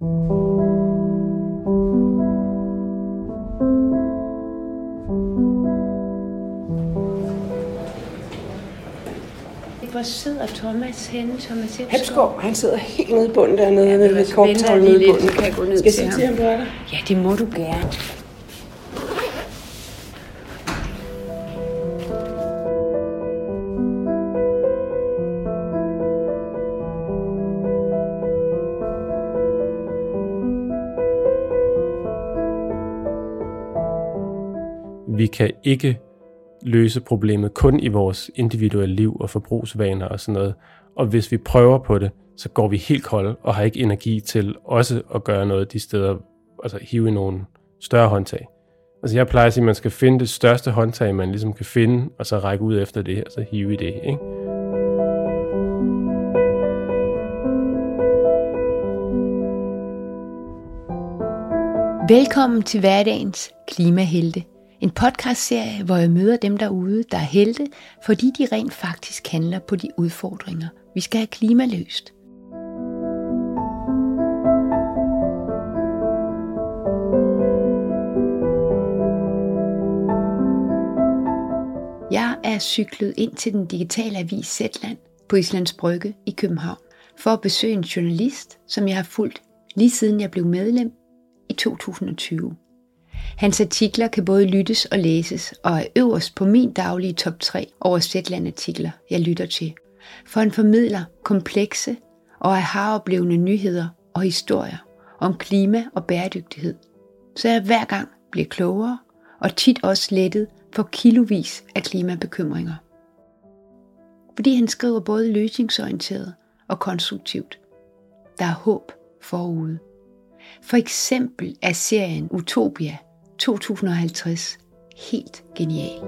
Hvor sidder Thomas henne, Thomas Hepskov? Hepskov, han sidder helt nede i bunden dernede Ja, ved korktavlen nede i bunden. kan jeg gå ned Skal jeg sige til ham, du er der? Ja, det må du gerne. Kan ikke løse problemet kun i vores individuelle liv og forbrugsvaner og sådan noget. Og hvis vi prøver på det, så går vi helt kolde og har ikke energi til også at gøre noget de steder, altså hive i nogle større håndtag. Altså jeg plejer at sige, at man skal finde det største håndtag, man ligesom kan finde, og så række ud efter det, og så hive i det. Ikke? Velkommen til hverdagens Klimahelte. En podcastserie, hvor jeg møder dem derude, der er helte, fordi de rent faktisk handler på de udfordringer, vi skal have klimaløst. Jeg er cyklet ind til den digitale avis Zetland på Islands Brygge i København for at besøge en journalist, som jeg har fulgt lige siden jeg blev medlem i 2020. Hans artikler kan både lyttes og læses, og er øverst på min daglige top 3 over Zetland-artikler, jeg lytter til. For han formidler komplekse og aha-oplevende nyheder og historier om klima og bæredygtighed, så jeg hver gang bliver klogere og tit også lettet for kilovis af klimabekymringer. Fordi han skriver både løsningsorienteret og konstruktivt. Der er håb forude. For eksempel er serien Utopia 2050 helt genial.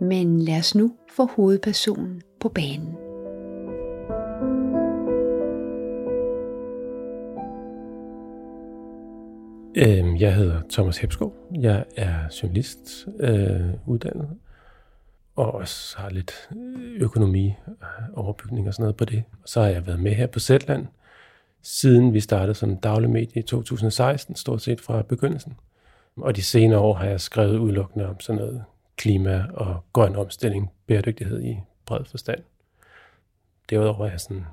Men lad os nu få hovedpersonen på banen. Øhm, jeg hedder Thomas Hepskov. Jeg er journalist øh, uddannet, og også har lidt økonomi, overbygning og sådan noget på det. Og så har jeg været med her på Zetland, siden vi startede som daglig medie i 2016, stort set fra begyndelsen. Og de senere år har jeg skrevet udelukkende om sådan noget klima og grøn omstilling, bæredygtighed i bred forstand. Derudover er jeg sådan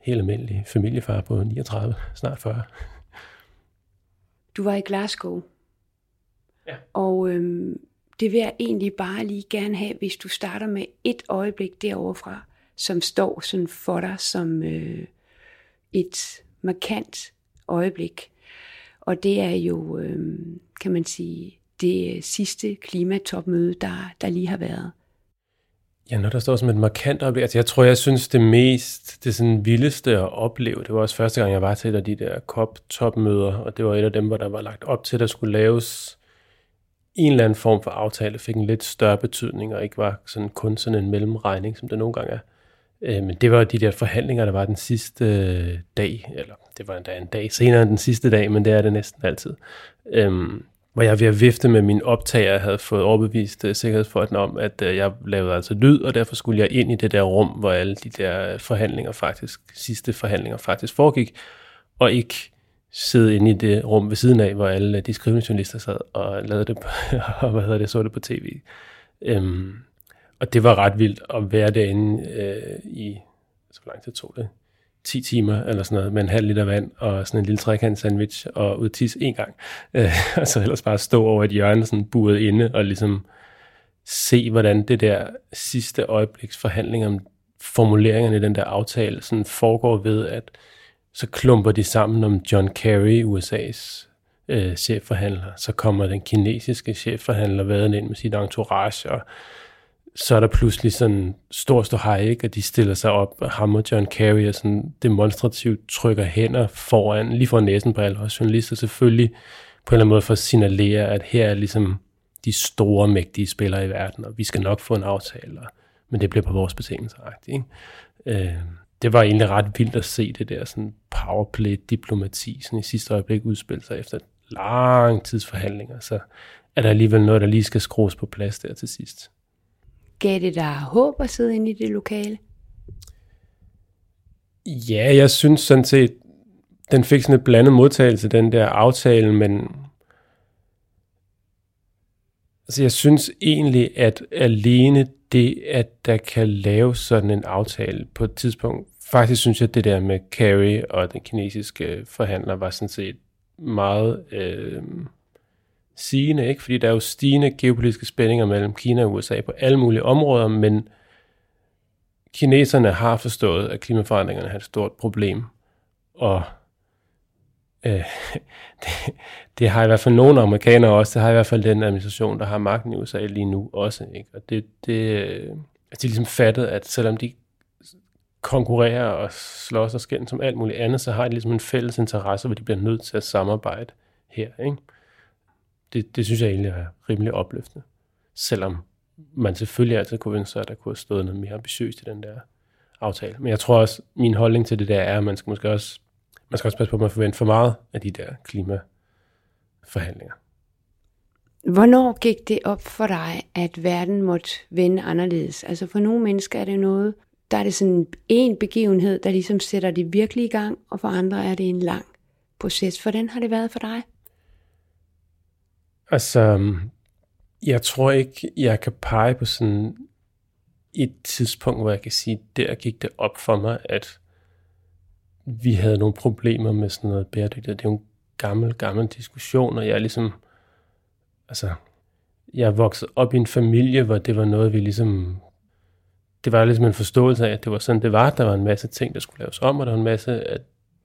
helt almindelig familiefar på 39, snart 40. Du var i Glasgow. Ja. Og øhm, det vil jeg egentlig bare lige gerne have, hvis du starter med et øjeblik deroverfra, som står sådan for dig som øh, et markant øjeblik. Og det er jo, øh, kan man sige, det øh, sidste klimatopmøde, der, der lige har været. Ja, når der står som et markant øjeblik, altså jeg tror, jeg synes det mest, det sådan vildeste at opleve, det var også første gang, jeg var til et af de der COP-topmøder, og det var et af dem, hvor der var lagt op til, at der skulle laves en eller anden form for aftale, fik en lidt større betydning, og ikke var sådan kun sådan en mellemregning, som det nogle gange er. Øh, Men det var de der forhandlinger, der var den sidste øh, dag, eller det var endda en dag senere end den sidste dag, men det er det næsten altid. Øhm, hvor jeg ved at vifte med min optager havde fået overbevist uh, sikkerhedsfolkene om, at uh, jeg lavede altså lyd, og derfor skulle jeg ind i det der rum, hvor alle de der forhandlinger faktisk, sidste forhandlinger faktisk foregik, og ikke sidde inde i det rum ved siden af, hvor alle øh, de skrivende journalister sad og lavede det, på, og hvad hedder det, så det på tv. Øhm, og det var ret vildt at være derinde øh, i, så lang tid tog det, 10 timer eller sådan noget, med en halv liter vand og sådan en lille trekant sandwich og ud tis en gang. Øh, og så ellers bare stå over et hjørne sådan buret inde og ligesom se, hvordan det der sidste øjebliks forhandling om formuleringerne i den der aftale sådan foregår ved, at så klumper de sammen om John Kerry, USA's øh, chefforhandler. Så kommer den kinesiske chefforhandler vaden ind med sit entourage, og så er der pludselig sådan stor stor hej, ikke? og de stiller sig op, og ham og John Kerry er sådan demonstrativt trykker hænder foran, lige for næsen på alle os journalister selvfølgelig, på en eller anden måde for at signalere, at her er ligesom de store, mægtige spillere i verden, og vi skal nok få en aftale, men det bliver på vores betingelser. Ikke? Øh, det var egentlig ret vildt at se det der sådan powerplay-diplomati sådan i sidste øjeblik udspille sig efter lang tids forhandlinger. Så er der alligevel noget, der lige skal skrues på plads der til sidst. Gav det dig håb at sidde inde i det lokale? Ja, jeg synes sådan set, den fik sådan et blandet modtagelse, den der aftale, men altså jeg synes egentlig, at alene det, at der kan lave sådan en aftale på et tidspunkt, faktisk synes jeg, at det der med Carrie og den kinesiske forhandler var sådan set meget øh, sigende, ikke? fordi der er jo stigende geopolitiske spændinger mellem Kina og USA på alle mulige områder, men kineserne har forstået, at klimaforandringerne er et stort problem, og øh, det, det har i hvert fald nogle amerikanere også, det har i hvert fald den administration, der har magten i USA lige nu også, ikke? og det, det, øh, altså de er ligesom fattet, at selvom de konkurrerer og slås og skændes som alt muligt andet, så har de ligesom en fælles interesse, hvor de bliver nødt til at samarbejde her. Ikke? Det, det synes jeg egentlig er rimelig opløftende. Selvom man selvfølgelig altid kunne ønske sig, at der kunne have stået noget mere ambitiøst i den der aftale. Men jeg tror også, min holdning til det der er, at man skal måske også, man skal også passe på, at man forventer for meget af de der klimaforhandlinger. Hvornår gik det op for dig, at verden måtte vende anderledes? Altså for nogle mennesker er det noget, der er det sådan en begivenhed, der ligesom sætter det virkelig i gang, og for andre er det en lang proces. Hvordan har det været for dig? Altså, øhm, jeg tror ikke, jeg kan pege på sådan et tidspunkt, hvor jeg kan sige, der gik det op for mig, at vi havde nogle problemer med sådan noget bæredygtighed. Det er jo en gammel, gammel diskussion, og jeg er ligesom, altså, jeg er vokset op i en familie, hvor det var noget, vi ligesom det var ligesom en forståelse af, at det var sådan, det var. Der var en masse ting, der skulle laves om, og der var en masse af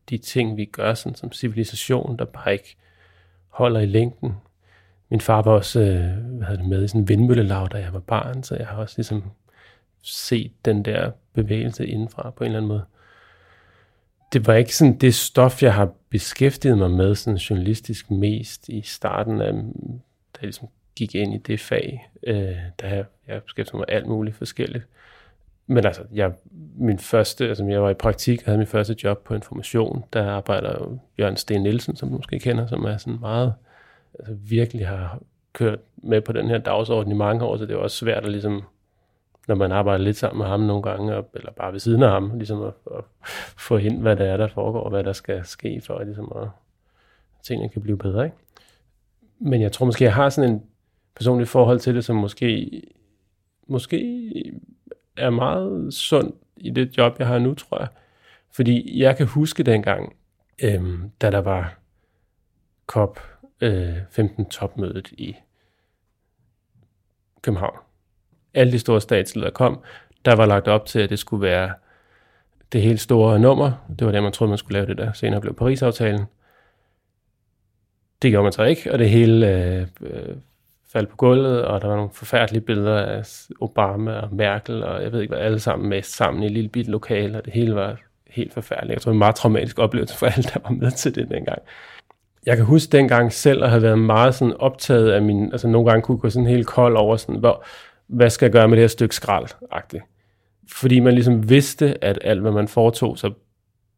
de ting, vi gør sådan, som civilisation, der bare ikke holder i længden. Min far var også øh, hvad det, med i sådan en vindmøllelav, da jeg var barn, så jeg har også ligesom set den der bevægelse indenfra på en eller anden måde. Det var ikke sådan det stof, jeg har beskæftiget mig med sådan journalistisk mest i starten af, da jeg ligesom gik ind i det fag, øh, da jeg, jeg beskæftigede mig med alt muligt forskelligt. Men altså, jeg, min første, altså jeg var i praktik og havde min første job på Information. Der arbejder Jørgen Sten Nielsen, som du måske kender, som er sådan meget, altså virkelig har kørt med på den her dagsorden i mange år, så det er også svært at ligesom, når man arbejder lidt sammen med ham nogle gange, eller bare ved siden af ham, ligesom at, at få ind, hvad der er, der foregår, og hvad der skal ske, for at, ligesom at tingene kan blive bedre. Ikke? Men jeg tror måske, jeg har sådan en personlig forhold til det, som måske, måske er meget sund i det job, jeg har nu, tror jeg. Fordi jeg kan huske dengang, øhm, da der var COP øh, 15 topmødet i København. Alle de store statsledere kom. Der var lagt op til, at det skulle være det helt store nummer. Det var det, man troede, man skulle lave det der. Senere blev Paris-aftalen. Det gjorde man så ikke, og det hele øh, øh faldt på gulvet, og der var nogle forfærdelige billeder af Obama og Merkel, og jeg ved ikke hvad, alle sammen med sammen i et lille bitte lokale, og det hele var helt forfærdeligt. Jeg tror, det var en meget traumatisk oplevelse for alle, der var med til det dengang. Jeg kan huske dengang selv at have været meget sådan optaget af min, altså nogle gange kunne gå sådan helt kold over sådan, hvor, hvad skal jeg gøre med det her stykke skrald -agtigt. Fordi man ligesom vidste, at alt hvad man foretog sig,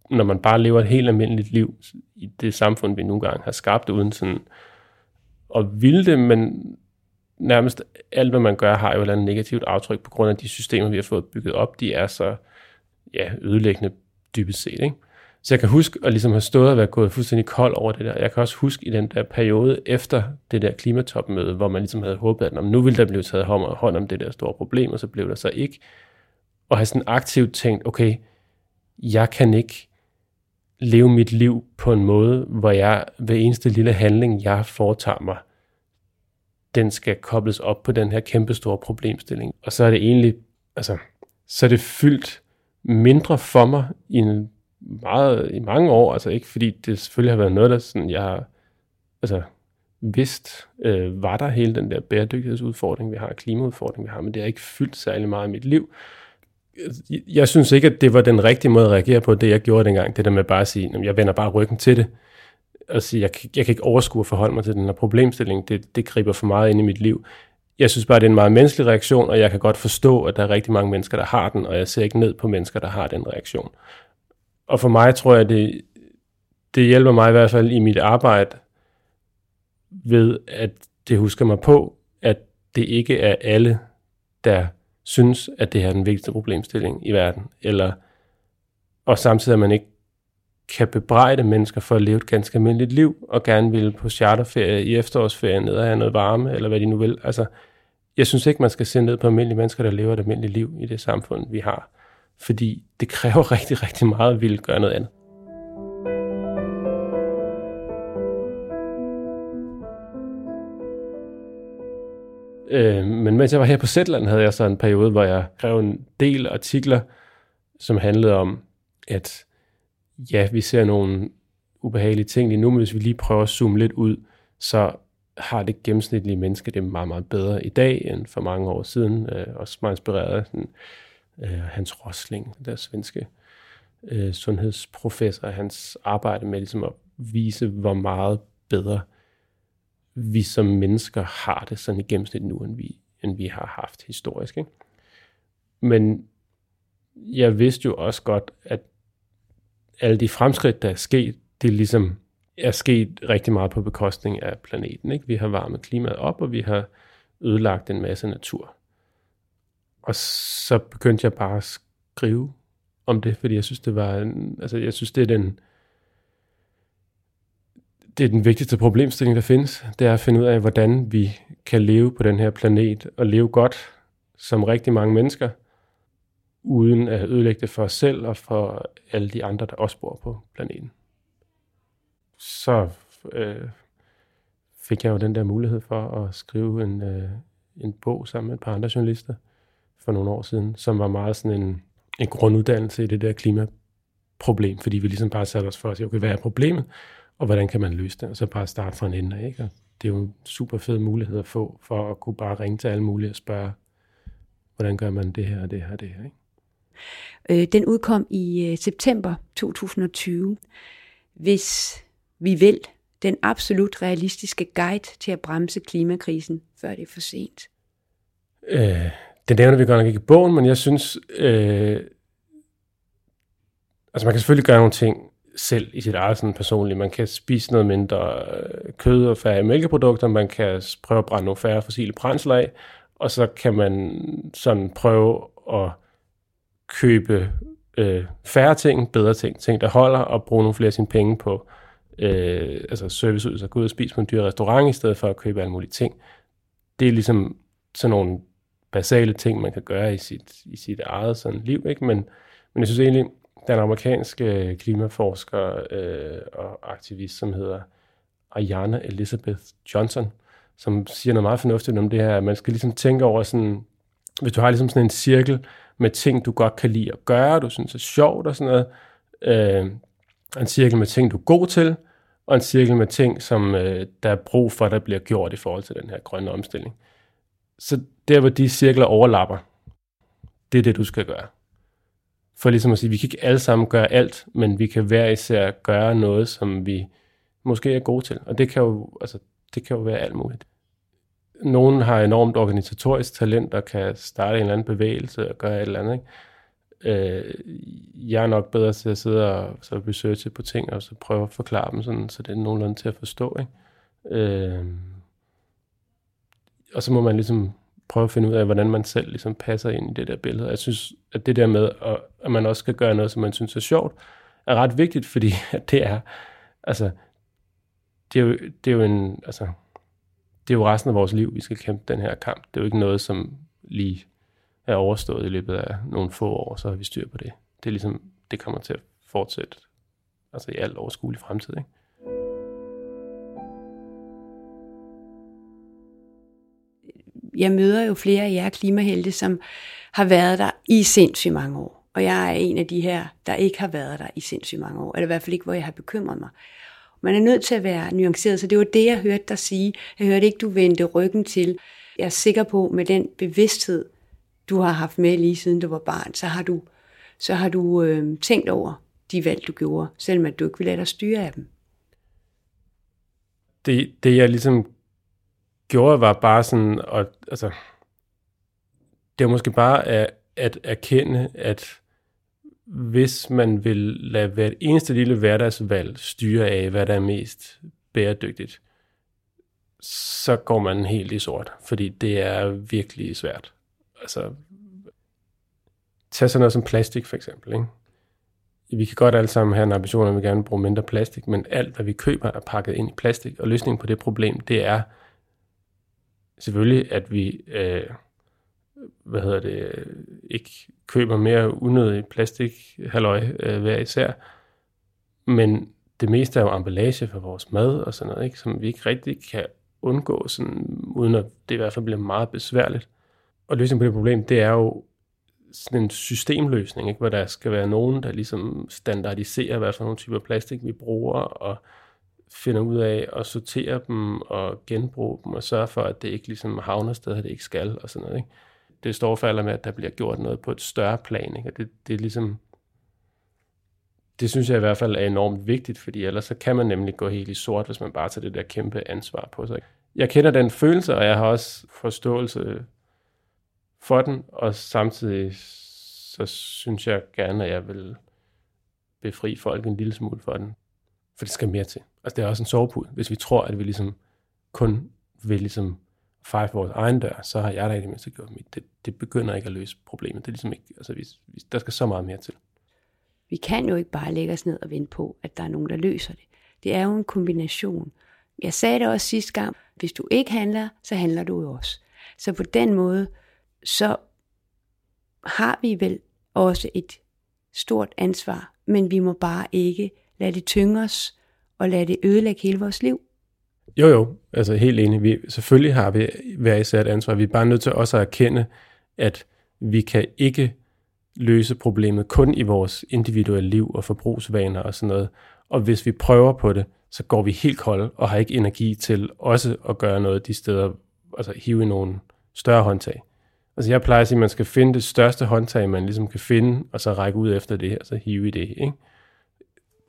når man bare lever et helt almindeligt liv i det samfund, vi nogle gange har skabt, uden sådan at ville det, men nærmest alt, hvad man gør, har jo et eller andet negativt aftryk på grund af de systemer, vi har fået bygget op. De er så ja, ødelæggende dybest set. Ikke? Så jeg kan huske at ligesom have stået og været gået fuldstændig kold over det der. Jeg kan også huske i den der periode efter det der klimatopmøde, hvor man ligesom havde håbet, at nu ville der blive taget hånd om det der store problem, og så blev der så ikke. Og have sådan aktivt tænkt, okay, jeg kan ikke leve mit liv på en måde, hvor jeg ved eneste lille handling, jeg foretager mig, den skal kobles op på den her kæmpestore problemstilling. Og så er det egentlig, altså, så er det fyldt mindre for mig i, en meget, i mange år, altså ikke fordi det selvfølgelig har været noget, der sådan, jeg har altså, vidst, øh, var der hele den der bæredygtighedsudfordring, vi har, klimaudfordring, vi har, men det har ikke fyldt særlig meget i mit liv. Jeg synes ikke, at det var den rigtige måde at reagere på, det jeg gjorde dengang, det der med bare at sige, at jeg vender bare ryggen til det at sige, jeg, jeg kan ikke overskue at forholde mig til den her problemstilling, det, det griber for meget ind i mit liv. Jeg synes bare, det er en meget menneskelig reaktion, og jeg kan godt forstå, at der er rigtig mange mennesker, der har den, og jeg ser ikke ned på mennesker, der har den reaktion. Og for mig tror jeg, det, det hjælper mig i hvert fald i mit arbejde ved, at det husker mig på, at det ikke er alle, der synes, at det her er den vigtigste problemstilling i verden, eller og samtidig at man ikke kan bebrejde mennesker for at leve et ganske almindeligt liv, og gerne vil på charterferie i efterårsferien ned og have noget varme, eller hvad de nu vil. Altså, jeg synes ikke, man skal se ned på almindelige mennesker, der lever et almindeligt liv i det samfund, vi har. Fordi det kræver rigtig, rigtig meget at ville gøre noget andet. Øh, men mens jeg var her på Zetland, havde jeg så en periode, hvor jeg skrev en del artikler, som handlede om, at ja, vi ser nogle ubehagelige ting lige nu, men hvis vi lige prøver at zoome lidt ud, så har det gennemsnitlige menneske det meget, meget bedre i dag end for mange år siden. Øh, også meget inspireret af den, øh, Hans Rosling, der svenske øh, sundhedsprofessor, hans arbejde med ligesom at vise, hvor meget bedre vi som mennesker har det sådan i gennemsnit nu, end vi, end vi har haft historisk. Ikke? Men jeg vidste jo også godt, at alle de fremskridt, der er sket, det ligesom er sket rigtig meget på bekostning af planeten. Ikke? Vi har varmet klimaet op, og vi har ødelagt en masse natur. Og så begyndte jeg bare at skrive om det, fordi jeg synes, det var en, altså jeg synes, det er den, det er den vigtigste problemstilling, der findes. Det er at finde ud af, hvordan vi kan leve på den her planet og leve godt som rigtig mange mennesker, uden at ødelægge det for os selv og for alle de andre, der også bor på planeten. Så øh, fik jeg jo den der mulighed for at skrive en, øh, en bog sammen med et par andre journalister for nogle år siden, som var meget sådan en, en grunduddannelse i det der klimaproblem, fordi vi ligesom bare satte os for at sige, okay, hvad er problemet, og hvordan kan man løse det, og så bare starte fra en ende af, ikke? Og det er jo en super fed mulighed at få, for at kunne bare ringe til alle mulige og spørge, hvordan gør man det her og det her og det her, ikke? Øh, den udkom i øh, september 2020. Hvis vi vil, den absolut realistiske guide til at bremse klimakrisen, før det er for sent. Øh, den nævner vi godt nok ikke i bogen, men jeg synes, øh, altså man kan selvfølgelig gøre nogle ting selv i sit eget sådan personligt. Man kan spise noget mindre øh, kød og færre mælkeprodukter, man kan prøve at brænde nogle færre fossile brændsler af, og så kan man sådan prøve at købe øh, færre ting, bedre ting, ting der holder, og bruge nogle flere af sine penge på øh, altså serviceydelser, gå ud og spise på en dyr restaurant, i stedet for at købe alle mulige ting. Det er ligesom sådan nogle basale ting, man kan gøre i sit, i sit eget sådan liv, ikke? Men, men jeg synes egentlig, den amerikanske øh, klimaforsker øh, og aktivist, som hedder Ayana Elizabeth Johnson, som siger noget meget fornuftigt om det her, at man skal ligesom tænke over sådan, hvis du har ligesom sådan en cirkel med ting, du godt kan lide at gøre, du synes er sjovt og sådan noget, øh, en cirkel med ting, du er god til, og en cirkel med ting, som øh, der er brug for, der bliver gjort i forhold til den her grønne omstilling. Så der, hvor de cirkler overlapper, det er det, du skal gøre. For ligesom at sige, vi kan ikke alle sammen gøre alt, men vi kan hver især gøre noget, som vi måske er gode til. Og det kan jo, altså, det kan jo være alt muligt. Nogen har enormt organisatorisk talent og kan starte en eller anden bevægelse og gøre et eller andet. Ikke? øh, jeg er nok bedre til at sidde og så researche på ting, og så prøve at forklare dem, sådan, så det er nogenlunde til at forstå. Ikke? Øh, og så må man ligesom prøve at finde ud af, hvordan man selv ligesom passer ind i det der billede. Jeg synes, at det der med, at man også skal gøre noget, som man synes er sjovt, er ret vigtigt, fordi at det er, altså, det er jo, det er jo en, altså, det er jo resten af vores liv, vi skal kæmpe den her kamp. Det er jo ikke noget, som lige er overstået i løbet af nogle få år, så har vi styr på det. Det er ligesom, det kommer til at fortsætte altså i alt overskuelig fremtid. Ikke? Jeg møder jo flere af jer klimahelte, som har været der i sindssygt mange år. Og jeg er en af de her, der ikke har været der i sindssygt mange år. Eller i hvert fald ikke, hvor jeg har bekymret mig. Man er nødt til at være nuanceret, så det var det, jeg hørte dig sige. Jeg hørte ikke, du vendte ryggen til. Jeg er sikker på, med den bevidsthed, du har haft med lige siden du var barn, så har du, så har du øh, tænkt over de valg, du gjorde, selvom at du ikke ville lade dig styre af dem. Det, det jeg ligesom gjorde, var bare sådan, at, altså, det var måske bare at, at erkende, at hvis man vil lade hvert eneste lille hverdagsvalg styre af, hvad der er mest bæredygtigt, så går man helt i sort, fordi det er virkelig svært. Altså, tag sådan noget som plastik for eksempel. Ikke? Vi kan godt alle sammen have en ambition om, at vi gerne vil bruge mindre plastik, men alt, hvad vi køber, er pakket ind i plastik, og løsningen på det problem, det er selvfølgelig, at vi øh, hvad hedder det, ikke køber mere unødig plastik, halløj, øh, hver især, men det meste er jo emballage for vores mad og sådan noget, ikke? som vi ikke rigtig kan undgå, sådan, uden at det i hvert fald bliver meget besværligt. Og løsningen på det problem, det er jo sådan en systemløsning, ikke? hvor der skal være nogen, der ligesom standardiserer, hvad for nogle typer plastik vi bruger, og finder ud af at sortere dem og genbruge dem, og sørge for, at det ikke ligesom havner steder, det ikke skal, og sådan noget. Ikke? Det står falder med, at der bliver gjort noget på et større plan, ikke? og det, det er ligesom, det synes jeg i hvert fald er enormt vigtigt, fordi ellers så kan man nemlig gå helt i sort, hvis man bare tager det der kæmpe ansvar på sig. Jeg kender den følelse, og jeg har også forståelse for den, og samtidig så synes jeg gerne, at jeg vil befri folk en lille smule for den. For det skal mere til. Altså det er også en sovepud. Hvis vi tror, at vi ligesom kun vil ligesom fejre for vores egen dør, så har jeg da i det mindste gjort mit. Det, det begynder ikke at løse problemet. Det er ligesom ikke, altså vi, vi, der skal så meget mere til. Vi kan jo ikke bare lægge os ned og vente på, at der er nogen, der løser det. Det er jo en kombination. Jeg sagde det også sidste gang. Hvis du ikke handler, så handler du jo også. Så på den måde, så har vi vel også et stort ansvar, men vi må bare ikke lade det tynge os og lade det ødelægge hele vores liv. Jo, jo, altså helt enig. Vi, selvfølgelig har vi hver især et ansvar. Vi er bare nødt til også at erkende, at vi kan ikke løse problemet kun i vores individuelle liv og forbrugsvaner og sådan noget. Og hvis vi prøver på det, så går vi helt kolde og har ikke energi til også at gøre noget de steder, altså hive i nogle større håndtag. Altså jeg plejer at sige, at man skal finde det største håndtag, man ligesom kan finde, og så række ud efter det, og så hive i det. Ikke?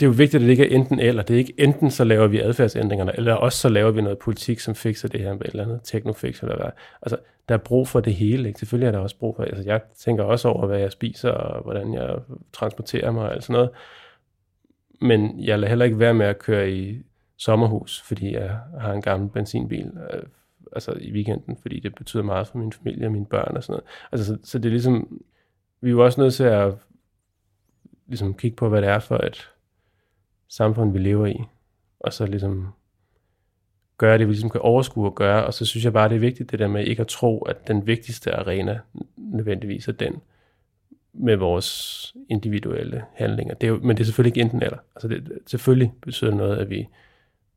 Det er jo vigtigt, at det ikke er enten eller. Det er ikke enten så laver vi adfærdsændringerne, eller også så laver vi noget politik, som fikser det her med et eller andet teknofix eller hvad. Altså, der er brug for det hele. Ikke? Selvfølgelig er der også brug for, altså jeg tænker også over, hvad jeg spiser, og hvordan jeg transporterer mig og alt sådan noget. Men jeg lader heller ikke være med at køre i sommerhus, fordi jeg har en gammel benzinbil øh, altså i weekenden, fordi det betyder meget for min familie og mine børn og sådan noget. Altså, så, så det er ligesom, vi er jo også nødt til at ligesom kigge på, hvad det er for et samfund, vi lever i, og så ligesom gøre det, vi ligesom kan overskue at gøre, og så synes jeg bare, det er vigtigt det der med ikke at tro, at den vigtigste arena nødvendigvis er den med vores individuelle handlinger. Det er jo, men det er selvfølgelig ikke enten eller. Altså det, selvfølgelig betyder det noget, at vi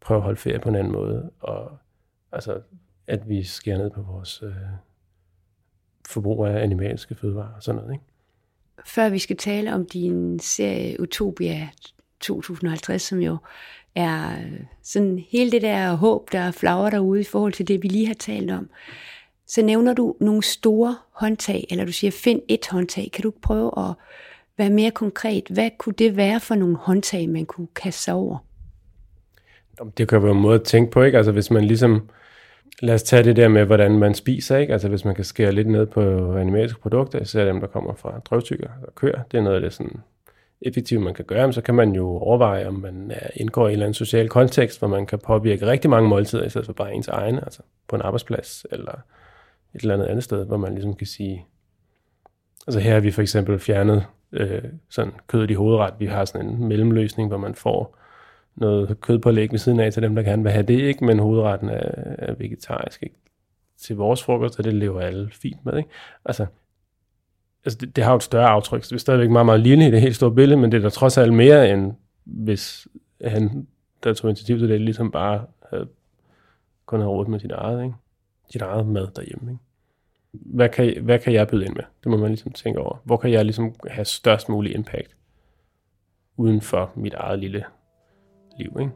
prøver at holde ferie på en anden måde, og altså, at vi skærer ned på vores øh, forbrug af animalske fødevarer og sådan noget. Ikke? Før vi skal tale om din serie Utopia 2050, som jo er øh, sådan hele det der håb, der flager derude i forhold til det, vi lige har talt om, så nævner du nogle store håndtag, eller du siger, find et håndtag. Kan du prøve at være mere konkret? Hvad kunne det være for nogle håndtag, man kunne kaste sig over? Det kan være en måde at tænke på, ikke? Altså hvis man ligesom, lad os tage det der med, hvordan man spiser, ikke? Altså hvis man kan skære lidt ned på animalske produkter, især dem, der kommer fra drøvtykker og køer, det er noget af det sådan effektivt, man kan gøre, så kan man jo overveje, om man øh, indgår i en eller anden social kontekst, hvor man kan påvirke rigtig mange måltider, i stedet for bare ens egne, altså på en arbejdsplads, eller et eller andet andet sted, hvor man ligesom kan sige, altså her har vi for eksempel fjernet øh, sådan kødet i hovedret, vi har sådan en mellemløsning, hvor man får noget kød på læg ved siden af til dem, der gerne vil have det, ikke? men hovedretten er, er vegetarisk. Ikke? Til vores frokost, og det lever alle fint med. Ikke? Altså, altså det, det har jo et større aftryk, det er stadigvæk meget, meget lille i det helt store billede, men det er da trods alt mere, end hvis han, der tog initiativ til det, ligesom bare havde, kun havde råd med sit eget, ikke? sit eget mad derhjemme. Ikke? Hvad, kan, hvad kan jeg byde ind med? Det må man ligesom tænke over. Hvor kan jeg ligesom have størst mulig impact uden for mit eget lille liv, ikke?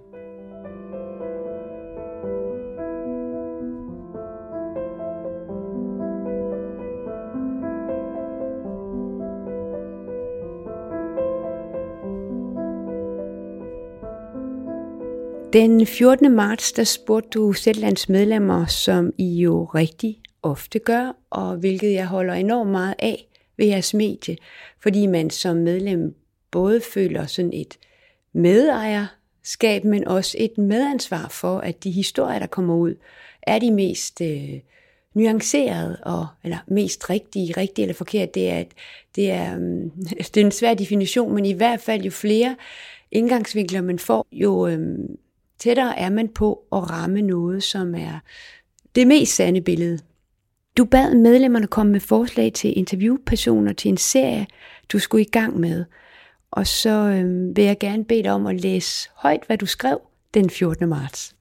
Den 14. marts, der spurgte du Sætlands medlemmer, som I jo rigtig ofte gør, og hvilket jeg holder enormt meget af ved jeres medie, fordi man som medlem både føler sådan et medejer men også et medansvar for, at de historier, der kommer ud, er de mest øh, nuancerede, og, eller mest rigtige, rigtige eller forkert. Det er, det, er, mm, det er en svær definition, men i hvert fald jo flere indgangsvinkler man får, jo øh, tættere er man på at ramme noget, som er det mest sande billede. Du bad medlemmerne komme med forslag til interviewpersoner til en serie, du skulle i gang med. Og så øh, vil jeg gerne bede dig om at læse højt, hvad du skrev den 14. marts.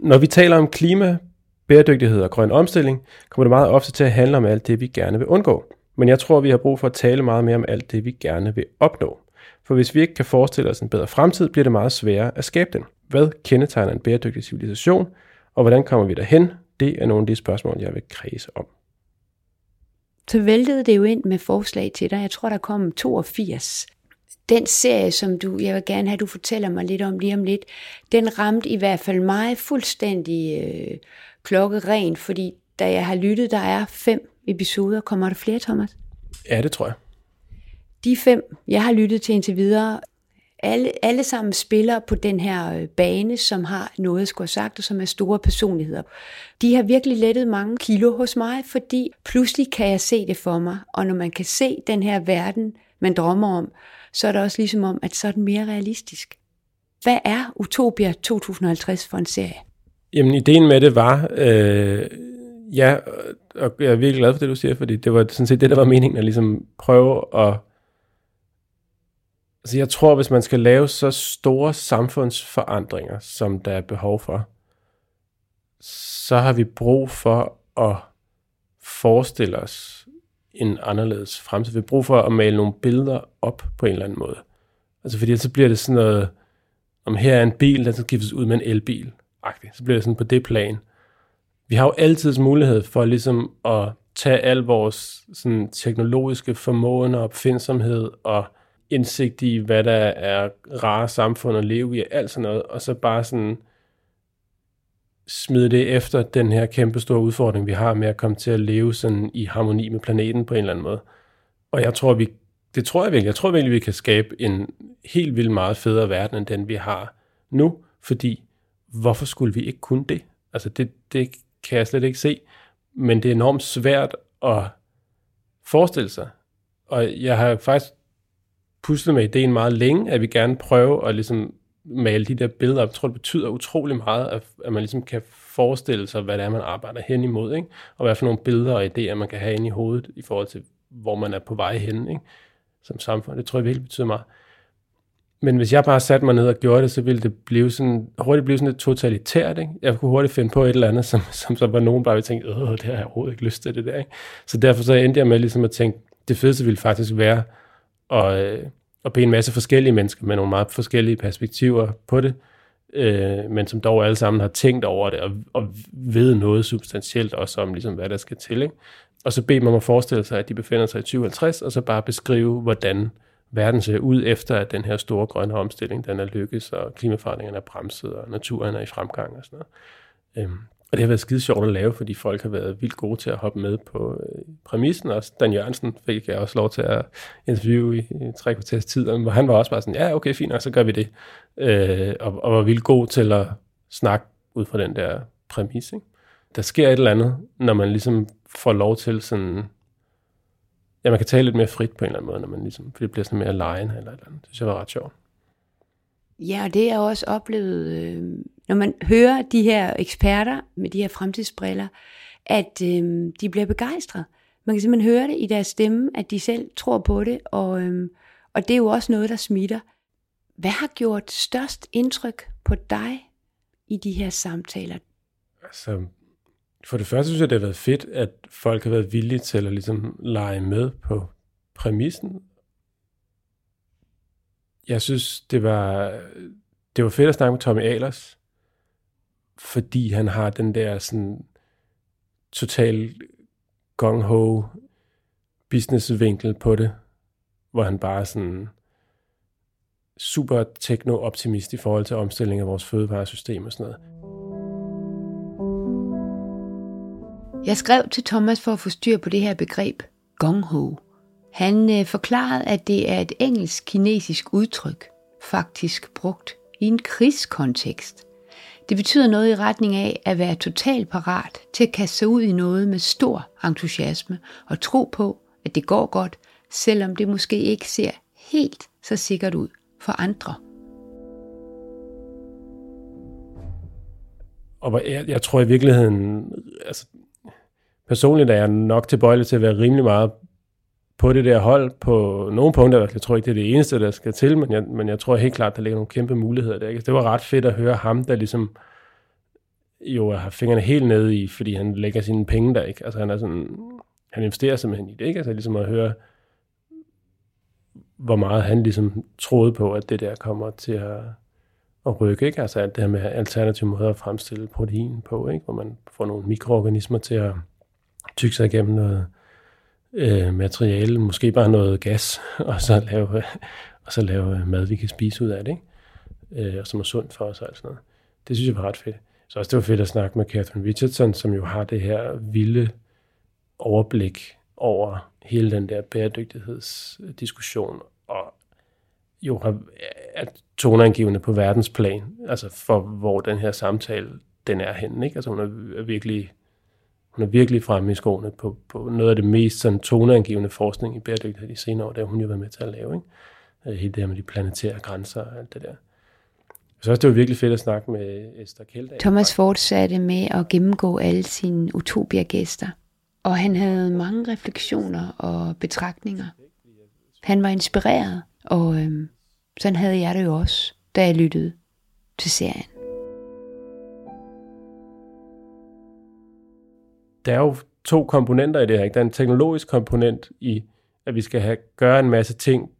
Når vi taler om klima, bæredygtighed og grøn omstilling, kommer det meget ofte til at handle om alt det, vi gerne vil undgå. Men jeg tror, vi har brug for at tale meget mere om alt det, vi gerne vil opnå. For hvis vi ikke kan forestille os en bedre fremtid, bliver det meget sværere at skabe den. Hvad kendetegner en bæredygtig civilisation, og hvordan kommer vi derhen? Det er nogle af de spørgsmål, jeg vil kredse om. Så væltede det jo ind med forslag til dig. Jeg tror, der kom 82. Den serie, som du, jeg vil gerne have, du fortæller mig lidt om lige om lidt, den ramte i hvert fald mig fuldstændig øh, klokkeren, fordi da jeg har lyttet, der er fem episoder. Kommer der flere, Thomas? Ja, det tror jeg. De fem, jeg har lyttet til indtil videre, alle, alle sammen spiller på den her øh, bane, som har noget at skulle have sagt, og som er store personligheder. De har virkelig lettet mange kilo hos mig, fordi pludselig kan jeg se det for mig, og når man kan se den her verden, man drømmer om, så er det også ligesom om, at så er den mere realistisk. Hvad er Utopia 2050 for en serie? Jamen, ideen med det var, øh, ja, og jeg er virkelig glad for det, du siger, fordi det var sådan set det, der var meningen, at ligesom prøve at Altså jeg tror, hvis man skal lave så store samfundsforandringer, som der er behov for, så har vi brug for at forestille os en anderledes fremtid. Vi har brug for at male nogle billeder op på en eller anden måde. Altså fordi så bliver det sådan noget, om her er en bil, der skal skiftes ud med en elbil. -agtigt. Så bliver det sådan på det plan. Vi har jo altid mulighed for ligesom at tage al vores sådan, teknologiske formåen og opfindsomhed og indsigt i, hvad der er rare samfund at leve i, alt sådan noget, og så bare sådan smide det efter den her kæmpe store udfordring, vi har med at komme til at leve sådan i harmoni med planeten på en eller anden måde. Og jeg tror, vi, det tror jeg virkelig, jeg tror virkelig, vi kan skabe en helt vildt meget federe verden, end den vi har nu, fordi hvorfor skulle vi ikke kunne det? Altså det, det kan jeg slet ikke se, men det er enormt svært at forestille sig. Og jeg har faktisk puslet med ideen meget længe, at vi gerne prøver at ligesom male de der billeder op. Jeg tror, det betyder utrolig meget, at, at man ligesom kan forestille sig, hvad det er, man arbejder hen imod, ikke? og hvad for nogle billeder og idéer, man kan have inde i hovedet, i forhold til, hvor man er på vej hen, ikke? som samfund. Det tror jeg virkelig betyder meget. Men hvis jeg bare satte mig ned og gjorde det, så ville det blive sådan, hurtigt blive sådan lidt totalitært. Ikke? Jeg kunne hurtigt finde på et eller andet, som, som så var nogen bare ville tænke, Åh, det har jeg overhovedet ikke lyst til det der. Ikke? Så derfor så endte jeg med ligesom at tænke, det fedeste ville faktisk være og, øh, og bede en masse forskellige mennesker med nogle meget forskellige perspektiver på det, øh, men som dog alle sammen har tænkt over det og, og ved noget substantielt også om, ligesom, hvad der skal til. Ikke? Og så bede dem om at forestille sig, at de befinder sig i 2050, og så bare beskrive, hvordan verden ser ud efter, at den her store grønne omstilling, den er lykkes, og klimaforandringerne er bremset, og naturen er i fremgang og sådan noget. Øhm, og det har været skide sjovt at lave, fordi folk har været vildt gode til at hoppe med på øh, præmissen. Også Dan Jørgensen fik jeg også lov til at interviewe i, i tre kvarters tid, hvor han var også bare sådan, ja, okay, fint, og så gør vi det. Øh, og, og var vildt god til at snakke ud fra den der præmis. Ikke? Der sker et eller andet, når man ligesom får lov til sådan... Ja, man kan tale lidt mere frit på en eller anden måde, når man ligesom, for det bliver sådan mere lejen eller et eller andet. Det synes jeg var ret sjovt. Ja, og det er jeg også oplevet, øh, når man hører de her eksperter med de her fremtidsbriller, at øh, de bliver begejstret. Man kan simpelthen høre det i deres stemme, at de selv tror på det, og, øh, og det er jo også noget, der smitter. Hvad har gjort størst indtryk på dig i de her samtaler? Altså, for det første synes jeg, det har været fedt, at folk har været villige til at ligesom lege med på præmissen, jeg synes, det var, det var fedt at snakke med Tommy Alers, fordi han har den der sådan total gung-ho businessvinkel på det, hvor han bare er sådan super tekno-optimist i forhold til omstilling af vores fødevaresystem og sådan noget. Jeg skrev til Thomas for at få styr på det her begreb, gung-ho. Han øh, forklarede, at det er et engelsk-kinesisk udtryk faktisk brugt i en krigskontekst. Det betyder noget i retning af at være totalt parat til at kaste sig ud i noget med stor entusiasme og tro på, at det går godt, selvom det måske ikke ser helt så sikkert ud for andre. Og jeg, jeg tror i virkeligheden, altså personligt er jeg nok tilbøjelig til at være rimelig meget på det der hold på nogle punkter. Jeg tror ikke, det er det eneste, der skal til, men jeg, men jeg tror helt klart, der ligger nogle kæmpe muligheder der. Det var ret fedt at høre ham, der ligesom jo har fingrene helt nede i, fordi han lægger sine penge der, ikke? Altså han er sådan, han investerer simpelthen i det, ikke? Altså ligesom at høre, hvor meget han ligesom troede på, at det der kommer til at, at rykke, ikke? Altså alt det her med alternative måder at fremstille protein på, ikke? Hvor man får nogle mikroorganismer til at tykke sig igennem noget øh, materiale, måske bare noget gas, og så lave, og så lave øh, mad, vi kan spise ud af det, ikke? Øh, og som er sundt for os og alt sådan noget. Det synes jeg var ret fedt. Så også det var fedt at snakke med Catherine Richardson, som jo har det her vilde overblik over hele den der bæredygtighedsdiskussion, og jo har, er toneangivende på verdensplan, altså for hvor den her samtale den er henne. Ikke? Altså hun er virkelig hun er virkelig fremme i skoene på, på noget af det mest sådan, toneangivende forskning i bæredygtighed de senere år, der hun jo været med til at lave. Ikke? Øh, hele det her med de planetære grænser og alt det der. Så også det var virkelig fedt at snakke med Esther Kjeldag. Thomas fortsatte med at gennemgå alle sine Utopia-gæster, og han havde mange refleksioner og betragtninger. Han var inspireret, og øhm, sådan havde jeg det jo også, da jeg lyttede til serien. Der er jo to komponenter i det her. Ikke? Der er en teknologisk komponent i, at vi skal have, gøre en masse ting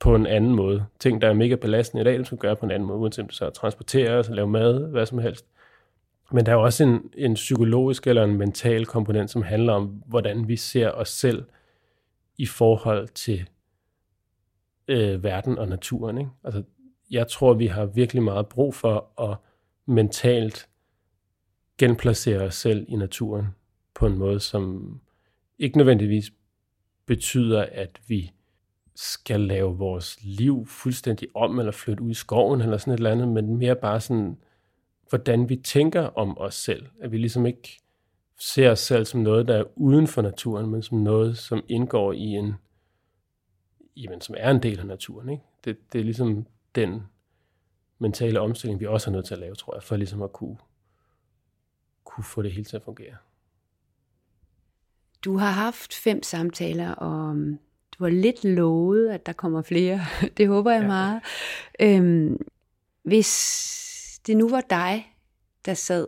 på en anden måde. Ting, der er mega belastende i dag, som skal gøre på en anden måde, uanset om det så transportere os, lave mad, hvad som helst. Men der er også en, en psykologisk eller en mental komponent, som handler om, hvordan vi ser os selv i forhold til øh, verden og naturen. Ikke? Altså, jeg tror, vi har virkelig meget brug for at mentalt genplacere os selv i naturen på en måde, som ikke nødvendigvis betyder, at vi skal lave vores liv fuldstændig om, eller flytte ud i skoven, eller sådan et eller andet, men mere bare sådan, hvordan vi tænker om os selv. At vi ligesom ikke ser os selv som noget, der er uden for naturen, men som noget, som indgår i en, jamen, som er en del af naturen. Ikke? Det, det er ligesom den mentale omstilling, vi også er nødt til at lave, tror jeg, for ligesom at kunne, kunne få det hele til at fungere. Du har haft fem samtaler, og du har lidt lovet, at der kommer flere. det håber jeg ja. meget. Øhm, hvis det nu var dig, der sad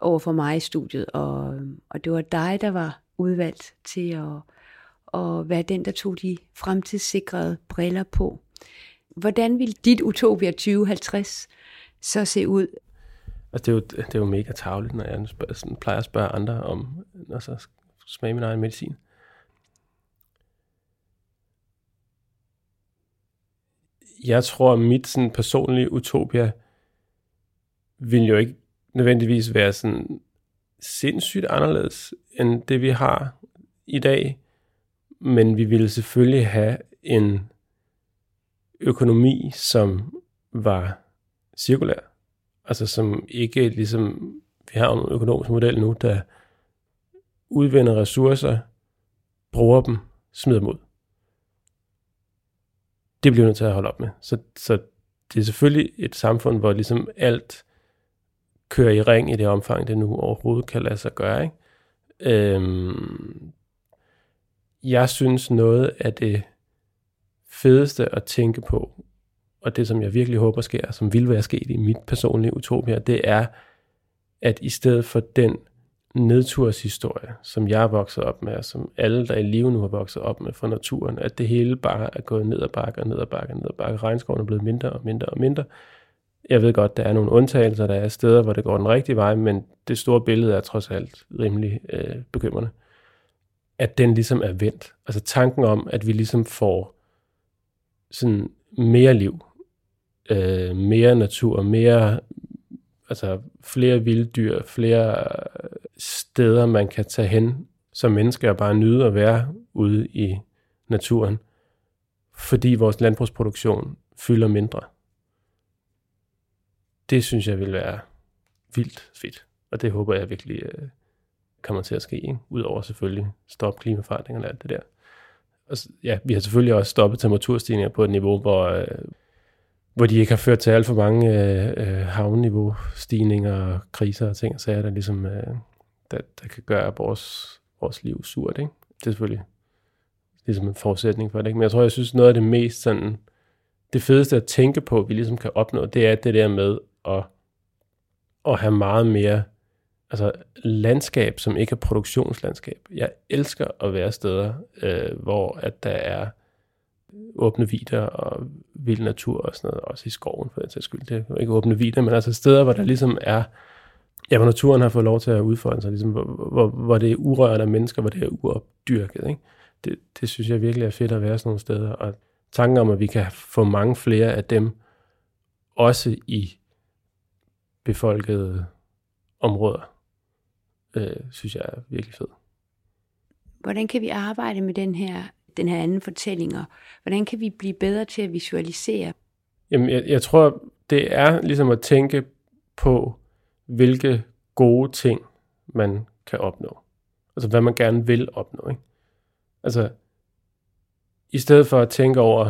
over for mig i studiet, og, og det var dig, der var udvalgt til at, at være den, der tog de fremtidssikrede briller på. Hvordan vil dit Utopia 2050 så se ud? Altså, det, er jo, det er jo mega tavligt, når jeg spørger, sådan, plejer at spørge andre om, når så smage min egen medicin. Jeg tror, at mit sådan, personlige utopia vil jo ikke nødvendigvis være sådan sindssygt anderledes end det, vi har i dag. Men vi ville selvfølgelig have en økonomi, som var cirkulær. Altså som ikke ligesom, vi har en økonomisk model nu, der udvinder ressourcer, bruger dem, smider dem ud. Det bliver vi nødt til at holde op med. Så, så det er selvfølgelig et samfund, hvor ligesom alt kører i ring i det omfang, det nu overhovedet kan lade sig gøre. Ikke? Øhm, jeg synes noget af det fedeste at tænke på, og det som jeg virkelig håber sker, som vil være sket i mit personlige utopia, det er, at i stedet for den nedturshistorie, som jeg er vokset op med, og som alle, der i live nu har vokset op med fra naturen, at det hele bare er gået ned ad bakke og ned ad bakke og ned ad bakke. Regnskoven er blevet mindre og mindre og mindre. Jeg ved godt, der er nogle undtagelser, der er steder, hvor det går den rigtige vej, men det store billede er trods alt rimelig øh, bekymrende. At den ligesom er vendt. Altså tanken om, at vi ligesom får sådan mere liv, øh, mere natur, mere, altså flere vilddyr, flere steder, man kan tage hen som mennesker og bare nyde at være ude i naturen. Fordi vores landbrugsproduktion fylder mindre. Det synes jeg vil være vildt fedt, og det håber jeg virkelig øh, kommer til at ske, ikke? udover selvfølgelig stoppe klimaforandringerne og alt det der. Og, ja, vi har selvfølgelig også stoppet temperaturstigninger på et niveau, hvor, øh, hvor de ikke har ført til alt for mange øh, øh havniveau-stigninger og kriser og ting og sager, der ligesom øh, der, der kan gøre vores, vores liv surt. Ikke? Det er selvfølgelig ligesom en forudsætning for det. Ikke? Men jeg tror, jeg synes, noget af det mest sådan, det fedeste at tænke på, vi ligesom kan opnå, det er det der med at, at have meget mere altså landskab, som ikke er produktionslandskab. Jeg elsker at være steder, øh, hvor at der er åbne vider og vild natur og sådan noget, også i skoven for den sags skyld. Det er ikke åbne vider, men altså steder, hvor der ligesom er, ja, hvor naturen har fået lov til at udfolde sig, ligesom, hvor, hvor, hvor det er urørt af mennesker, hvor det er uopdyrket. Ikke? Det, det synes jeg virkelig er fedt at være sådan nogle steder, og tanken om, at vi kan få mange flere af dem, også i befolkede områder, øh, synes jeg er virkelig fedt. Hvordan kan vi arbejde med den her, den her anden fortælling, og hvordan kan vi blive bedre til at visualisere? Jamen, jeg, jeg tror, det er ligesom at tænke på, hvilke gode ting man kan opnå. Altså, hvad man gerne vil opnå. Ikke? Altså, i stedet for at tænke over,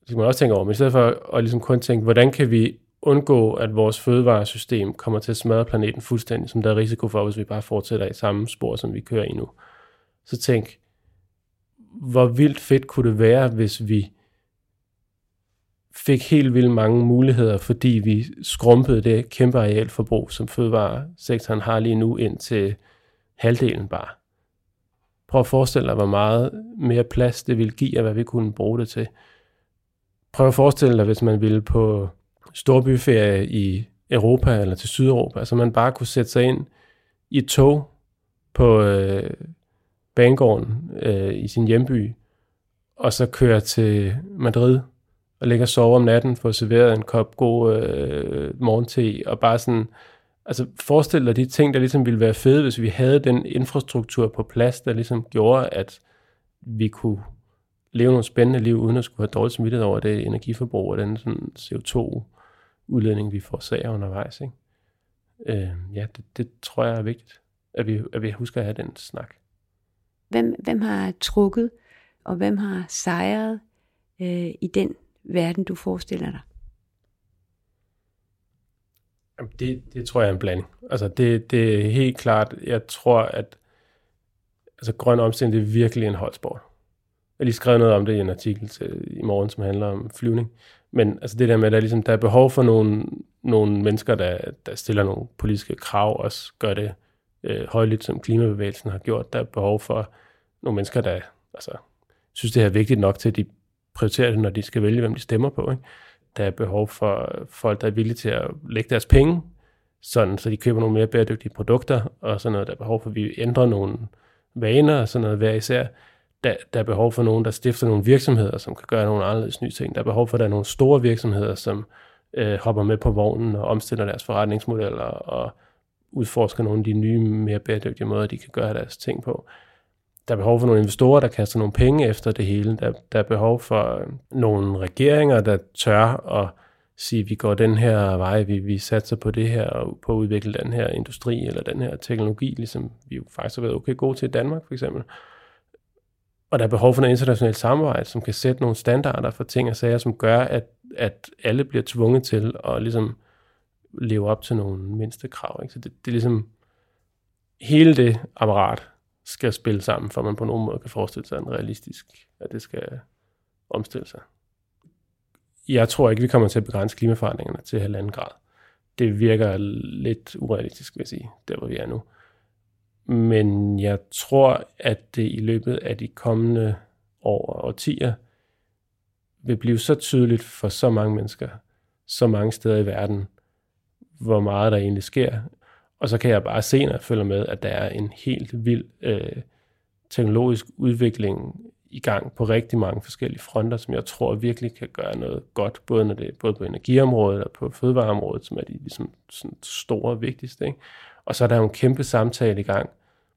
det skal man også tænke over, men i stedet for at, at ligesom kun tænke, hvordan kan vi undgå, at vores fødevaresystem kommer til at smadre planeten fuldstændig, som der er risiko for, hvis vi bare fortsætter i samme spor, som vi kører i nu. Så tænk, hvor vildt fedt kunne det være, hvis vi fik helt vildt mange muligheder, fordi vi skrumpede det kæmpe arealforbrug, som fødevaresektoren har lige nu, ind til halvdelen bare. Prøv at forestille dig, hvor meget mere plads det ville give, og hvad vi kunne bruge det til. Prøv at forestille dig, hvis man ville på storbyferie i Europa eller til Sydeuropa. Altså man bare kunne sætte sig ind i et tog på øh, banegården øh, i sin hjemby, og så kører til Madrid og ligger og sover om natten, får serveret en kop god øh, morgente, og bare sådan, altså forestil dig de ting, der ligesom ville være fede, hvis vi havde den infrastruktur på plads, der ligesom gjorde, at vi kunne leve nogle spændende liv, uden at skulle have dårligt smittet over det energiforbrug og den sådan CO2 udledning, vi får sager undervejs. Ikke? Øh, ja, det, det tror jeg er vigtigt, at vi, at vi husker at have den snak. Hvem, hvem har trukket, og hvem har sejret øh, i den verden, du forestiller dig? Jamen, det, det tror jeg er en blanding. Altså, det, det er helt klart, jeg tror, at altså, grøn omstilling, det er virkelig en holdsport. Jeg har lige skrevet noget om det i en artikel til, i morgen, som handler om flyvning. Men altså det der med, at der, ligesom, der er behov for nogle, nogle mennesker, der, der stiller nogle politiske krav, også gør det øh, højligt, som klimabevægelsen har gjort. Der er behov for nogle mennesker, der altså, synes, det er vigtigt nok til, at de prioriterer det, når de skal vælge, hvem de stemmer på. Ikke? Der er behov for folk, der er villige til at lægge deres penge, sådan, så de køber nogle mere bæredygtige produkter, og sådan noget. Der er behov for, at vi ændrer nogle vaner og sådan noget hver især der, der er behov for nogen, der stifter nogle virksomheder, som kan gøre nogle anderledes nye ting. Der er behov for, at der er nogle store virksomheder, som øh, hopper med på vognen og omstiller deres forretningsmodeller og udforsker nogle af de nye, mere bæredygtige måder, de kan gøre deres ting på. Der er behov for nogle investorer, der kaster nogle penge efter det hele. Der, der er behov for øh, nogle regeringer, der tør at sige, vi går den her vej, vi, vi satser på det her, og på at udvikle den her industri eller den her teknologi, ligesom vi jo faktisk har været okay gode til i Danmark for eksempel. Og der er behov for noget internationalt samarbejde, som kan sætte nogle standarder for ting og sager, som gør, at, at alle bliver tvunget til at ligesom leve op til nogle mindste krav. Ikke? Så det, det er ligesom, hele det apparat skal spille sammen, for man på nogen måde kan forestille sig en realistisk, at det skal omstille sig. Jeg tror ikke, vi kommer til at begrænse klimaforandringerne til halvanden grad. Det virker lidt urealistisk, vil jeg sige, der hvor vi er nu. Men jeg tror, at det i løbet af de kommende år og årtier vil blive så tydeligt for så mange mennesker, så mange steder i verden, hvor meget der egentlig sker. Og så kan jeg bare se, når jeg følger med, at der er en helt vild øh, teknologisk udvikling i gang på rigtig mange forskellige fronter, som jeg tror virkelig kan gøre noget godt, både, når det, både på energiområdet og på fødevareområdet, som er de ligesom, sådan store og vigtigste. Ikke? Og så er der jo en kæmpe samtale i gang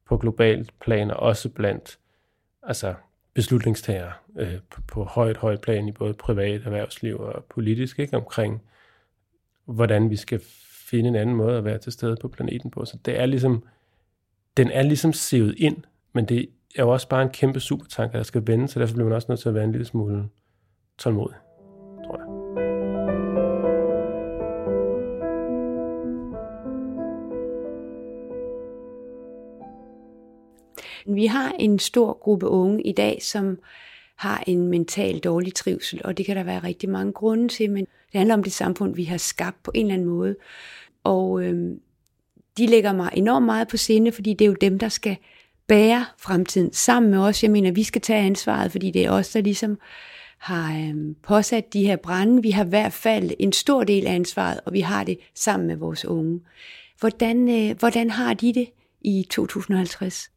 på globalt plan, og også blandt altså, beslutningstager øh, på, på højt, højt plan i både privat, erhvervsliv og politisk, ikke? omkring hvordan vi skal finde en anden måde at være til stede på planeten på. Så det er ligesom, den er ligesom sevet ind, men det er jo også bare en kæmpe supertanker, der skal vende, så derfor bliver man også nødt til at være en lille smule tålmodig, tror jeg. Vi har en stor gruppe unge i dag, som har en mental dårlig trivsel, og det kan der være rigtig mange grunde til, men det handler om det samfund, vi har skabt på en eller anden måde. Og øhm, de lægger mig enormt meget på sinde, fordi det er jo dem, der skal bære fremtiden sammen med os. Jeg mener, vi skal tage ansvaret, fordi det er os, der ligesom har øhm, påsat de her brænde. Vi har i hvert fald en stor del af ansvaret, og vi har det sammen med vores unge. Hvordan, øh, hvordan har de det i 2050?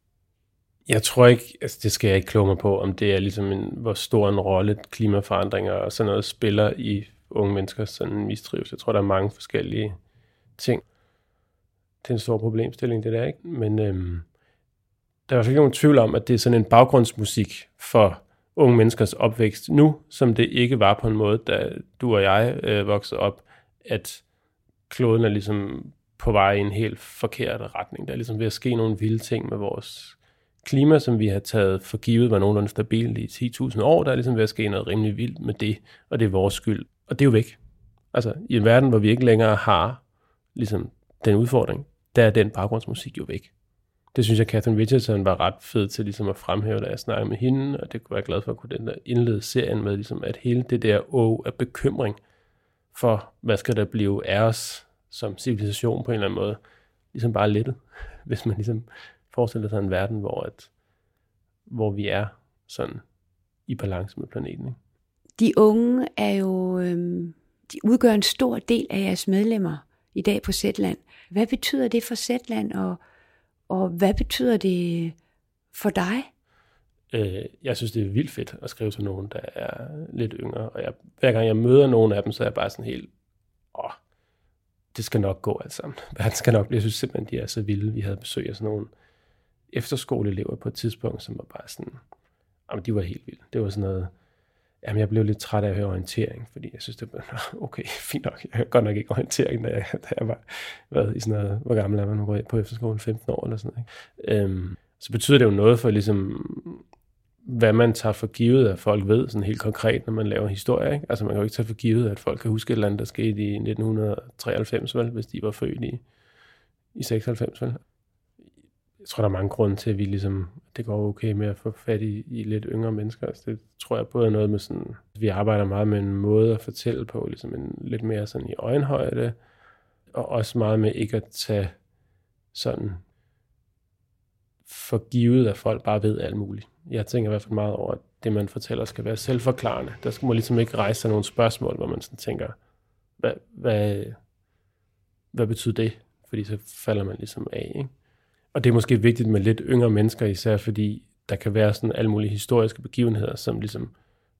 Jeg tror ikke, altså det skal jeg ikke kloge mig på, om det er ligesom en, hvor stor en rolle klimaforandringer og sådan noget spiller i unge menneskers sådan mistrivsel. Jeg tror, der er mange forskellige ting. Det er en stor problemstilling, det der, ikke? Men øhm, der er i hvert fald ikke nogen tvivl om, at det er sådan en baggrundsmusik for unge menneskers opvækst nu, som det ikke var på en måde, da du og jeg øh, voksede op, at kloden er ligesom på vej i en helt forkert retning. Der er ligesom ved at ske nogle vilde ting med vores klima, som vi har taget for givet, var nogenlunde stabilt i 10.000 år. Der er ligesom ved at ske noget rimelig vildt med det, og det er vores skyld. Og det er jo væk. Altså, i en verden, hvor vi ikke længere har ligesom, den udfordring, der er den baggrundsmusik jo væk. Det synes jeg, Catherine Richardson var ret fed til ligesom at fremhæve, da jeg snakkede med hende, og det kunne jeg glad for at kunne den der indlede serien med, ligesom, at hele det der å af bekymring for, hvad skal der blive af os som civilisation på en eller anden måde, ligesom bare lettet, hvis man ligesom forestiller sig en verden, hvor, at, hvor vi er sådan i balance med planeten. Ikke? De unge er jo, øhm, de udgør en stor del af jeres medlemmer i dag på Zetland. Hvad betyder det for Zetland, og, og hvad betyder det for dig? Øh, jeg synes, det er vildt fedt at skrive til nogen, der er lidt yngre. Og jeg, hver gang jeg møder nogen af dem, så er jeg bare sådan helt, åh, det skal nok gå alt sammen. Verden skal nok blive, jeg synes simpelthen, de er så vilde. Vi havde besøg af sådan nogle efterskoleelever på et tidspunkt, som var bare sådan, jamen de var helt vilde. Det var sådan noget, jamen jeg blev lidt træt af at høre orientering, fordi jeg synes, det var, okay, fint nok, jeg hørte godt nok ikke orientering, da jeg, da jeg var hvad, i sådan noget, hvor gammel er man nu på efterskolen, 15 år eller sådan noget. Øhm, så betyder det jo noget for ligesom, hvad man tager for givet, at folk ved sådan helt konkret, når man laver historie. Ikke? Altså man kan jo ikke tage for givet, at folk kan huske et eller andet, der skete i 1993, vel, hvis de var født i, i 96, vel? Jeg tror, der er mange grunde til, at vi ligesom, det går okay med at få fat i, i lidt yngre mennesker. Altså, det tror jeg både er noget med sådan, vi arbejder meget med en måde at fortælle på, ligesom en lidt mere sådan i øjenhøjde, og også meget med ikke at tage sådan for givet, at folk bare ved alt muligt. Jeg tænker i hvert fald meget over, at det, man fortæller, skal være selvforklarende. Der skal man ligesom ikke rejse sig nogle spørgsmål, hvor man sådan tænker, hvad, hvad, hvad betyder det? Fordi så falder man ligesom af, ikke? Og det er måske vigtigt med lidt yngre mennesker, især fordi der kan være sådan alle mulige historiske begivenheder, som ligesom,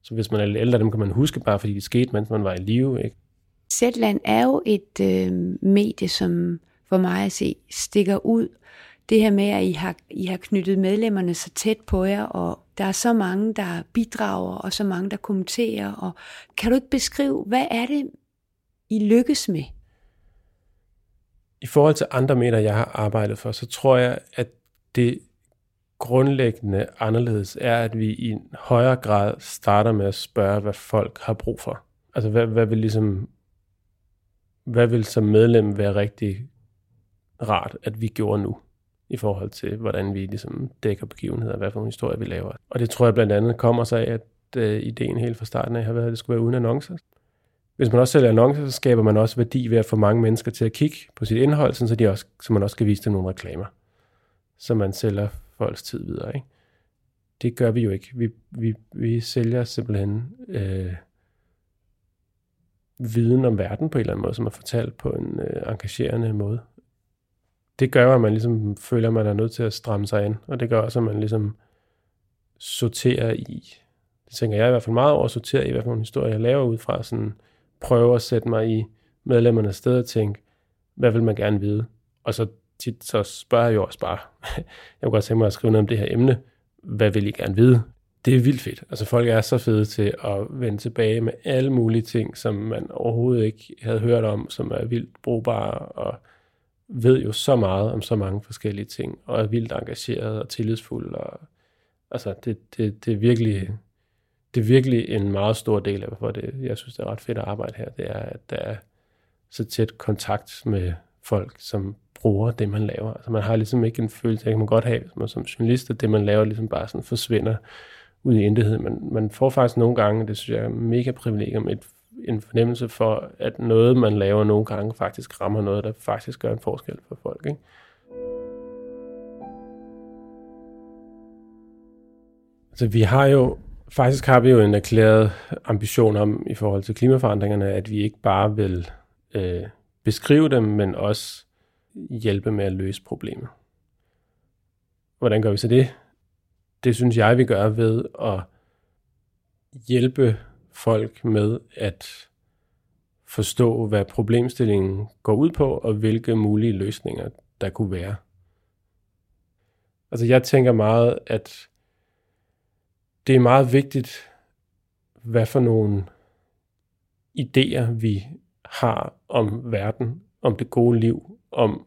så hvis man er lidt ældre, dem kan man huske bare, fordi det skete, mens man var i live. Ikke? Zetland er jo et øh, medie, som for mig at se stikker ud. Det her med, at I har, I har knyttet medlemmerne så tæt på jer, og der er så mange, der bidrager, og så mange, der kommenterer. Og kan du ikke beskrive, hvad er det, I lykkes med? I forhold til andre medier, jeg har arbejdet for, så tror jeg, at det grundlæggende anderledes er, at vi i en højere grad starter med at spørge, hvad folk har brug for. Altså, hvad, hvad vil ligesom, hvad vil som medlem være rigtig rart, at vi gjorde nu, i forhold til, hvordan vi ligesom dækker begivenheder, hvad for en historie vi laver. Og det tror jeg blandt andet kommer sig af, at øh, ideen helt fra starten af har været, at det skulle være uden annoncer. Hvis man også sælger annoncer, så skaber man også værdi ved at få mange mennesker til at kigge på sit indhold, så, de også, så man også kan vise dem nogle reklamer, så man sælger folks tid videre. Ikke? Det gør vi jo ikke. Vi, vi, vi sælger simpelthen øh, viden om verden på en eller anden måde, som er fortalt på en øh, engagerende måde. Det gør, at man ligesom føler, at man er nødt til at stramme sig ind, og det gør også, at man ligesom sorterer i. Det tænker jeg i hvert fald meget over, at sortere i, hvad for nogle historier jeg laver ud fra sådan prøve at sætte mig i medlemmernes sted og tænke, hvad vil man gerne vide? Og så tit så spørger jeg jo også bare, jeg kunne godt tænke mig at skrive noget om det her emne, hvad vil I gerne vide? det er vildt fedt. Altså folk er så fede til at vende tilbage med alle mulige ting, som man overhovedet ikke havde hørt om, som er vildt brugbare og ved jo så meget om så mange forskellige ting, og er vildt engageret og tillidsfuld. Og, altså det, det, det, er virkelig, det er virkelig en meget stor del af, hvorfor det, jeg synes, det er ret fedt at arbejde her. Det er, at der er så tæt kontakt med folk, som bruger det, man laver. Altså man har ligesom ikke en følelse, det kan man godt have man som journalist, at det, man laver, ligesom bare sådan forsvinder ud i intethed. Men man får faktisk nogle gange, det synes jeg er mega privilegium, et, en fornemmelse for, at noget, man laver nogle gange, faktisk rammer noget, der faktisk gør en forskel for folk. Ikke? Altså, vi har jo, faktisk har vi jo en erklæret ambition om, i forhold til klimaforandringerne, at vi ikke bare vil øh, beskrive dem, men også hjælpe med at løse problemet. Hvordan gør vi så det? Det synes jeg, vi gør ved at hjælpe folk med at forstå, hvad problemstillingen går ud på, og hvilke mulige løsninger der kunne være. Altså jeg tænker meget, at det er meget vigtigt, hvad for nogle idéer vi har om verden, om det gode liv, om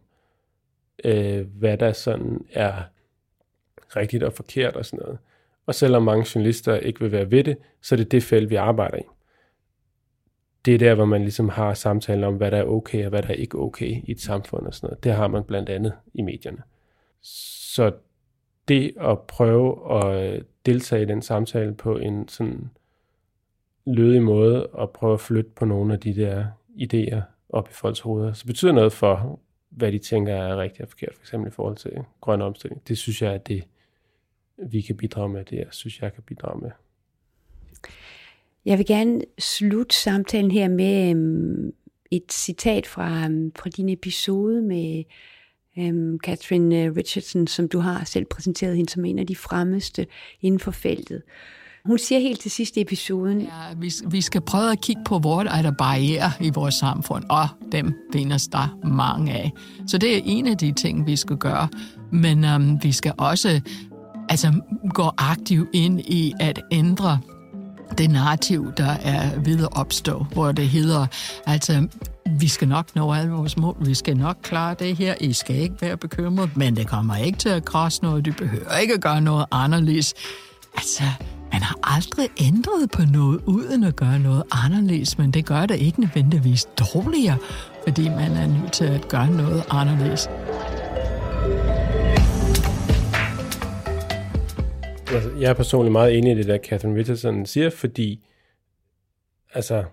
øh, hvad der sådan er rigtigt og forkert og sådan noget. Og selvom mange journalister ikke vil være ved det, så er det det felt, vi arbejder i. Det er der, hvor man ligesom har samtaler om, hvad der er okay og hvad der er ikke okay i et samfund og sådan noget. Det har man blandt andet i medierne. Så det at prøve at deltage i den samtale på en sådan lødig måde og prøve at flytte på nogle af de der idéer op i folks hoveder, så betyder noget for, hvad de tænker er rigtigt og forkert, for eksempel i forhold til grøn omstilling. Det synes jeg, at det, vi kan bidrage med, det jeg synes, jeg kan bidrage med. Jeg vil gerne slutte samtalen her med øhm, et citat fra, um, fra din episode med um, Catherine øh, Richardson, som du har selv præsenteret hende som en af de fremmeste inden for feltet. Hun siger helt til sidst i episoden... Ja, vi, vi skal prøve at kigge på, hvor der er der barriere i vores samfund, og dem findes der mange af. Så det er en af de ting, vi skal gøre. Men um, vi skal også altså, gå aktivt ind i at ændre det narrativ, der er ved at opstå, hvor det hedder, altså, vi skal nok nå alle vores mål, vi skal nok klare det her, I skal ikke være bekymret, men det kommer ikke til at krasse noget, du behøver ikke at gøre noget anderledes. Altså, man har aldrig ændret på noget uden at gøre noget anderledes, men det gør det ikke nødvendigvis dårligere, fordi man er nødt til at gøre noget anderledes. Altså, jeg er personligt meget enig i det, der Catherine Richardson siger, fordi altså,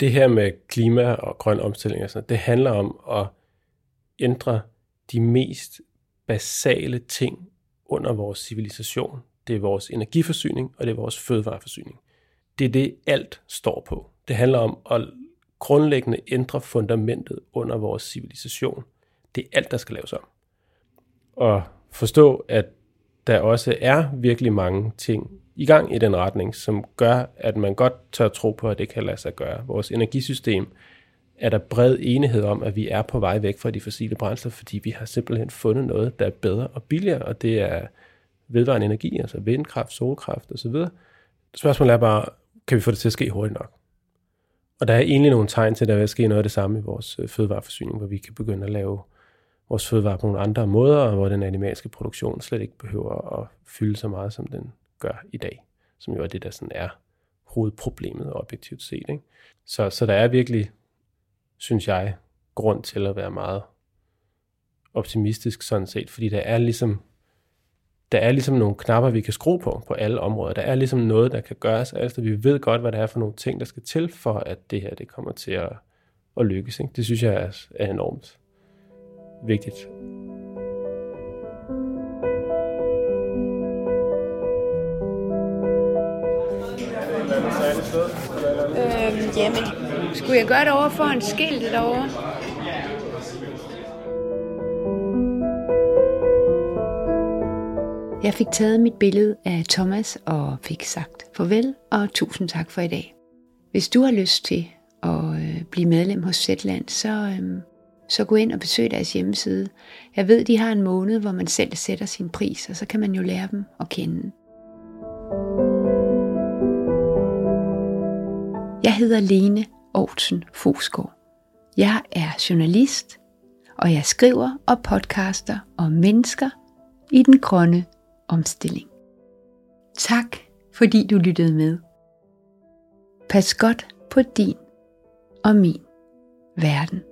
det her med klima og grøn omstilling, og sådan, det handler om at ændre de mest basale ting under vores civilisation det er vores energiforsyning, og det er vores fødevareforsyning. Det er det, alt står på. Det handler om at grundlæggende ændre fundamentet under vores civilisation. Det er alt, der skal laves om. Og forstå, at der også er virkelig mange ting i gang i den retning, som gør, at man godt tør tro på, at det kan lade sig gøre. Vores energisystem er der bred enighed om, at vi er på vej væk fra de fossile brændsler, fordi vi har simpelthen fundet noget, der er bedre og billigere, og det er vedvarende energi, altså vindkraft, solkraft osv. Spørgsmålet er bare, kan vi få det til at ske hurtigt nok? Og der er egentlig nogle tegn til, at der vil ske noget af det samme i vores øh, fødevareforsyning, hvor vi kan begynde at lave vores fødevarer på nogle andre måder, og hvor den animalske produktion slet ikke behøver at fylde så meget, som den gør i dag, som jo er det, der sådan er hovedproblemet objektivt set. Ikke? Så, så der er virkelig, synes jeg, grund til at være meget optimistisk sådan set, fordi der er ligesom der er ligesom nogle knapper, vi kan skrue på på alle områder. Der er ligesom noget, der kan gøres. Altså, vi ved godt, hvad der er for nogle ting, der skal til, for at det her det kommer til at, at lykkes. Ikke? Det synes jeg er, er enormt vigtigt. Øhm, jamen, skulle jeg gøre det over for en skilt derovre? Jeg fik taget mit billede af Thomas og fik sagt farvel og tusind tak for i dag. Hvis du har lyst til at øh, blive medlem hos Zetland, så, øhm, så gå ind og besøg deres hjemmeside. Jeg ved, de har en måned, hvor man selv sætter sin pris, og så kan man jo lære dem at kende. Jeg hedder Lene Aarhusen Fosgaard. Jeg er journalist, og jeg skriver og podcaster om mennesker i den grønne omstilling. Tak fordi du lyttede med. Pas godt på din og min verden.